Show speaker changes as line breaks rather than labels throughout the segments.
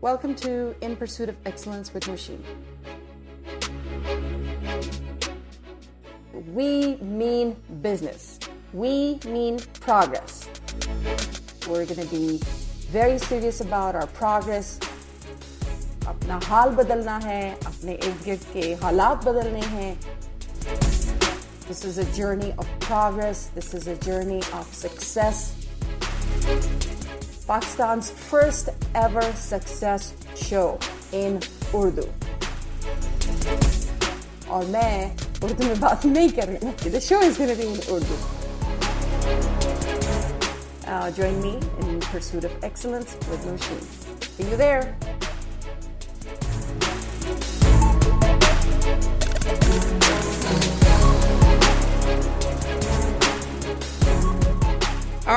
Welcome to In Pursuit of Excellence with Machine. We mean business. We mean progress. We're going to be very serious about our progress. अपना हाल बदलना है अपने इर्द गिर्द के हालात बदलने हैं This is a journey of progress. This is a journey of success. Pakistan's first ever success show in Urdu. और मैं उर्दू में बात नहीं कर रही हूँ The show is going to be in Urdu. Uh, join me in pursuit of excellence with Nosheen. See you there.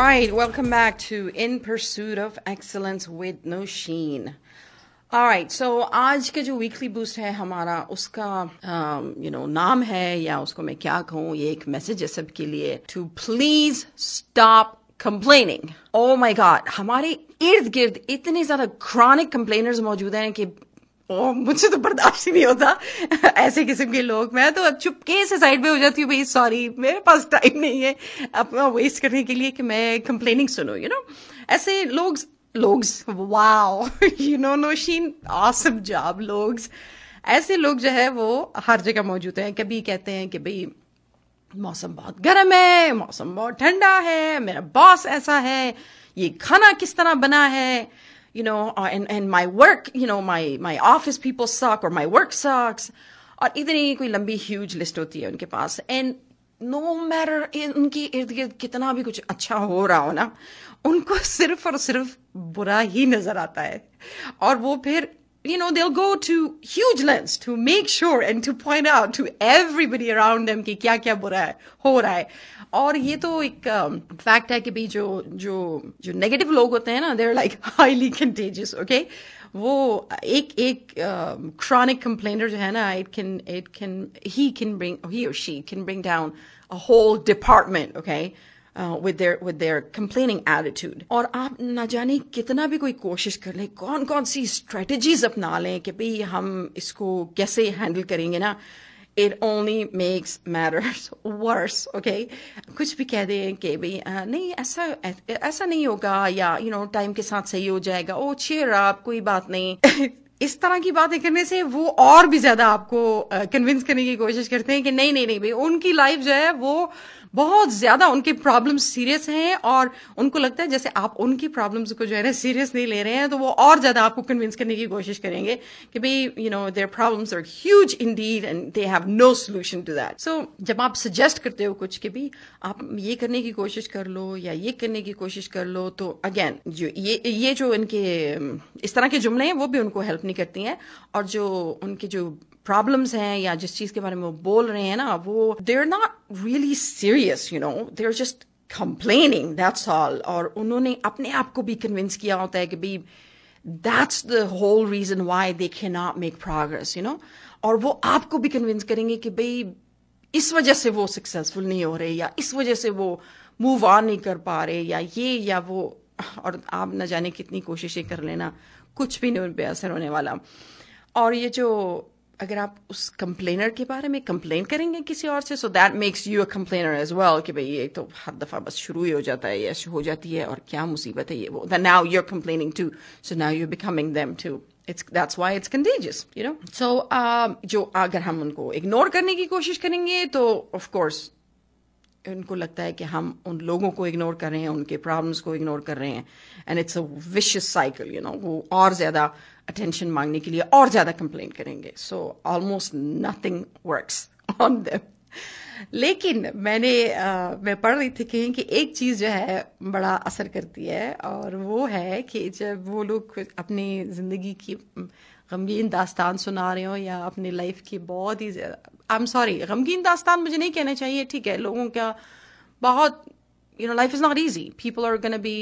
right, welcome back to In Pursuit of Excellence with Nosheen. All right, so आज के जो weekly boost है हमारा उसका you know नाम है या उसको मैं क्या कहूँ ये एक मैसेज है सबके लिए to please stop complaining oh my God हमारे इर्द गिर्द इतने ज्यादा क्रॉनिक कंप्लेनर्स मौजूद हैं कि मुझे तो बर्दाश्त ही नहीं होता। ऐसे किस्म के लोग। मैं तो अब चुपके से साइड पे हो जाती हूँ, भाई सॉरी मेरे पास टाइम नहीं है। अपना वेस्ट करने के लिए कि मैं कंप्लेनिंग सुनूं यू नो ऐसे लोग लोग wow you know Nausheen awesome job लोग। ऐसे लोग जो है, वो हर जगह मौजूद हैं। कभी कहते हैं कि, भाई, मौसम बहुत गर्म है, मौसम बहुत ठंडा है, मेरा बॉस ऐसा है, ये खाना किस तरह बना है? You know, uh, and, and my work, you know, my, my office people suck or my work sucks. और इतनी कोई लंबी ह्यूज लिस्ट होती है उनके पास एंड नो मैटर उनके इर्द गिर्द कितना भी कुछ अच्छा हो रहा हो ना उनको सिर्फ़ और सिर्फ़ बुरा ही नज़र आता है और वो फिर you know they'll go to huge lengths to make sure and to point out to everybody around them कि क्या क्या बुरा है हो रहा है और ये तो एक फैक्ट um, है कि भाई जो जो जो नेगेटिव लोग होते हैं ना there like highly contagious okay वो एक एक क्रॉनिक um, कंप्लेनर जो है ना it can it can he can bring he और she can bring down a whole department okay with their with their complaining attitude और आप ना जाने कितना भी कोई कोशिश कर लें, कौन कौन सी स्ट्रेटजीज अपना लें कि भाई हम इसको कैसे हैंडल करेंगे ना? It only makes matters worse, okay? कुछ भी कह दें कि भाई नहीं, ऐसा ऐसा नहीं होगा या यू नो टाइम के साथ सही हो जाएगा। ओ चेयर आप कोई बात नहीं। इस तरह की बातें करने से वो और भी ज़्यादा आपको कन्विंस करने की कोशिश करते हैं कि नहीं नहीं नहीं, भाई, उनकी लाइफ जो है वो बहुत ज़्यादा उनके प्रॉब्लम सीरियस हैं और उनको लगता है जैसे आप उनकी प्रॉब्लम्स को जो है ना सीरियस नहीं ले रहे हैं तो वो और ज़्यादा आपको कन्विंस करने की कोशिश करेंगे कि भाई you know their problems are huge indeed and they have no solution to that so जब आप सजेस्ट करते हो कुछ कि भी आप ये करने की कोशिश कर लो या ये करने की कोशिश कर लो तो अगेन जो ये ये जो इनके इस तरह के जुमले हैं, वो भी उनको हेल्प नहीं करती हैं। और जो उनके जो प्रॉब्लम्स हैं या जिस चीज़ के बारे में वो बोल रहे हैं ना, वो they are not really serious you know they are just complaining that's all और उन्होंने अपने आप को भी कन्विंस किया होता है कि भाई the whole reason why they can not make progress you know और वो आपको भी कन्विंस करेंगे कि भाई, इस वजह से वो सक्सेसफुल नहीं हो रहे, या इस वजह से वो मूव ऑन नहीं कर पा रहे, या ये, या वो, और आप न जाने कितनी कोशिशें कर लेना, कुछ भी नहीं उन पर असर होने वाला। और ये जो अगर आप उस कंप्लेनर के बारे में कंप्लेन करेंगे किसी और से so that makes you a complainer as well कि भाई ये तो हर दफ़ा बस शुरू ही हो जाता है या हो जाती है और क्या मुसीबत है ये वो। Now you are complaining too so now you becoming them too it's that's why it's contagious you know uh, जो अगर हम उनको इग्नोर करने की कोशिश करेंगे तो ऑफ़ कोर्स उनको लगता है कि हम उन लोगों को इग्नोर कर रहे हैं उनके प्रॉब्लम्स को इग्नोर कर रहे हैं। And it's a vicious cycle you know वो और ज़्यादा अटेंशन मांगने के लिए और ज़्यादा कंप्लेन करेंगे। So almost nothing works on them लेकिन मैंने आ, मैं पढ़ रही थी कहीं कि एक चीज़ जो है बड़ा असर करती है और वो है कि जब वो लोग अपनी ज़िंदगी की गमगीन दास्तान सुना रहे हो या अपनी लाइफ की बहुत ही ज्यादा आई एम सॉरी गमगीन दास्तान मुझे नहीं कहना चाहिए ठीक है लोगों का बहुत you know life is not easy people are gonna be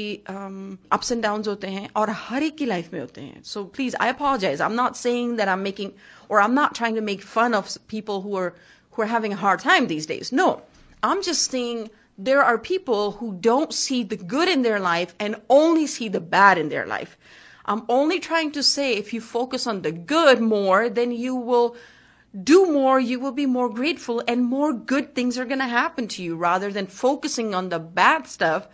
ups and down होते हैं और हर एक की लाइफ में होते हैं so please I apologise I am not saying that I am making और I am not trying to make fun of people who are who are having a hard time these days. No, I'm just saying there are people who don't see the good in their life and only see the bad in their life. I'm only trying to say if you focus on the good more, then you will do more, you will be more grateful, and more good things are going to happen to you rather than focusing on the bad stuff.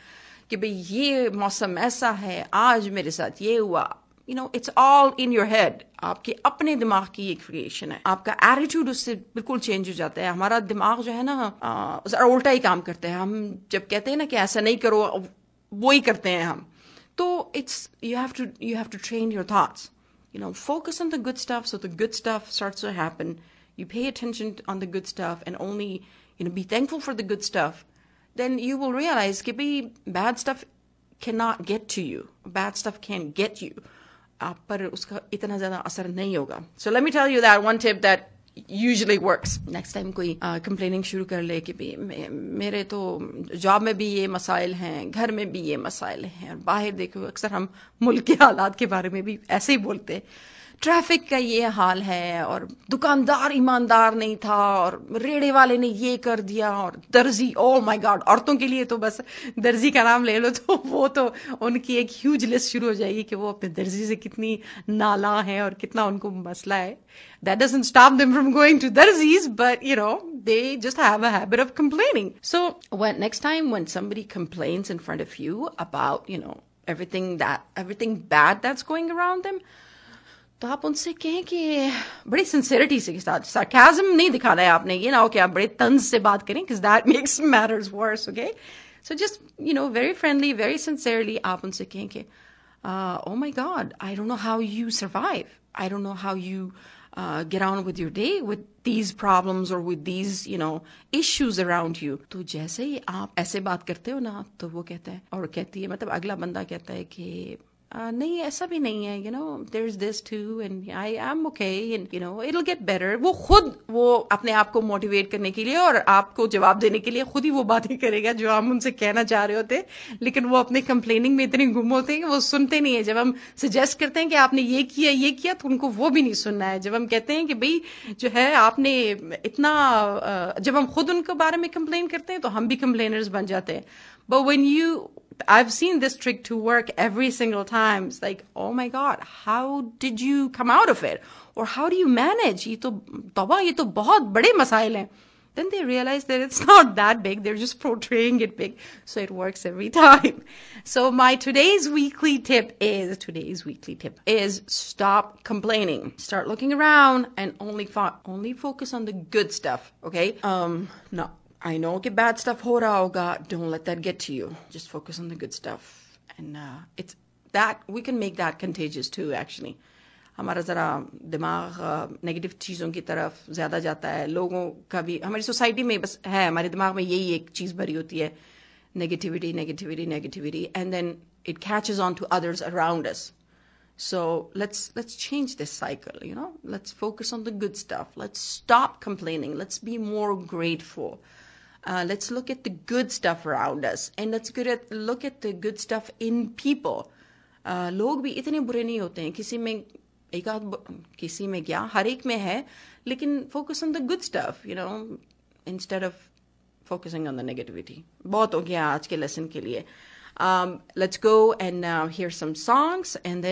कि भाई ये मौसम ऐसा है आज मेरे साथ ये हुआ you know it's all in your head आपके अपने दिमाग की एक क्रिएशन है आपका एटीट्यूड उससे बिल्कुल चेंज हो जाता है हमारा दिमाग जो है ना जरा उल्टा ही काम करते हैं हम जब कहते हैं ना कि ऐसा नहीं करो वो ही करते हैं हम तो it's you have to you have to train your thoughts you know focus on the good stuff so the good stuff starts to happen you pay attention on the good stuff and only you know be thankful for the good stuff then you will realize that bad stuff cannot get to you bad stuff can't get you आप पर उसका इतना ज्यादा असर नहीं होगा so let me tell you that one tip that usually works next time कोई complaining शुरू कर ले कि भी मेरे तो जॉब में भी ये मसाइल हैं, घर में भी ये मसाइल हैं, और बाहर देखो अक्सर हम मुल्क के हालात के बारे में भी ऐसे ही बोलते हैं। ट्रैफ़िक का ये हाल है और दुकानदार ईमानदार नहीं था और रेड़े वाले ने ये कर दिया और दर्जी ओ माय गॉड औरतों के लिए तो बस दर्जी का नाम ले लो तो वो तो उनकी एक ह्यूज लिस्ट शुरू हो जाएगी कि वो अपने दर्जी से कितनी नाला है और कितना उनको मसला है। That doesn't stop them from going to दर्जीज but you know they just have a habit of complaining so next time one somebody complains of you about you know everything that, everything bad that's going around them तो आप उनसे कहें कि बड़ी sincerity से साथ sarcasm नहीं दिखाना है आपने ये ना हो कि आप बड़े तंज से बात करें because that makes matters worse okay so just you know very friendly very sincerely आप उनसे कहें कि ओ my god I don't know how you survive I don't know how you get with your day with these problems और with these you know issues around you तो जैसे ही आप ऐसे बात करते हो ना तो वो कहते हैं, और कहती है मतलब अगला बंदा कहता है कि नहीं, ऐसा भी नहीं है you know there is this too and I am okay and you know it get better वो खुद, वो अपने आप को मोटिवेट करने के लिए और आपको जवाब देने के लिए खुद ही वो बातें करेगा जो हम उनसे कहना चाह रहे होते, लेकिन वो अपने कंप्लेनिंग में इतने गुम होते हैं कि वो सुनते नहीं है। जब हम सजेस्ट करते हैं कि आपने ये किया ये किया तो उनको वो भी नहीं सुनना है। जब हम कहते हैं कि भाई, जो है, आपने इतना जब हम खुद उनके बारे में कंप्लेन करते हैं तो हम भी कंप्लेनर्स बन जाते हैं। But when you I've seen this trick to work every single time. It's like, oh my God, how did you come out of it? Or how do you manage? ये तो तौबा ये तो बहुत बड़े मसाइल हैं. Then they realize that it's not that big. They're just portraying it big. So it works every time. So my today's weekly tip is, today's weekly tip is stop complaining. Start looking around and only, fo- only focus on the good stuff. Okay? Um, no. I know कि bad stuff हो रहा होगा. Don't let that get to you. Just focus on the good stuff. And uh, it's that we can make that contagious too. Actually, हमारा ज़रा दिमाग negative चीज़ों की तरफ ज़्यादा जाता है लोगों का भी हमारी सोसाइटी में बस है हमारे दिमाग में यही एक चीज़ भरी होती है negativity, negativity, negativity, and then it catches on to others around us. So let's let's change this cycle, you know. Let's focus on the good stuff. Let's stop complaining. Let's be more grateful. Uh, let's look at the good stuff around us and let's good at, look at the good stuff in people. Uh, लोग भी इतने बुरे नहीं होते हैं किसी में एक आध किसी में क्या हर एक में है लेकिन focus on the good stuff you know instead of focusing on the negativity बहुत हो गया आज के लेसन के लिए um, let's go and uh, hear some songs and then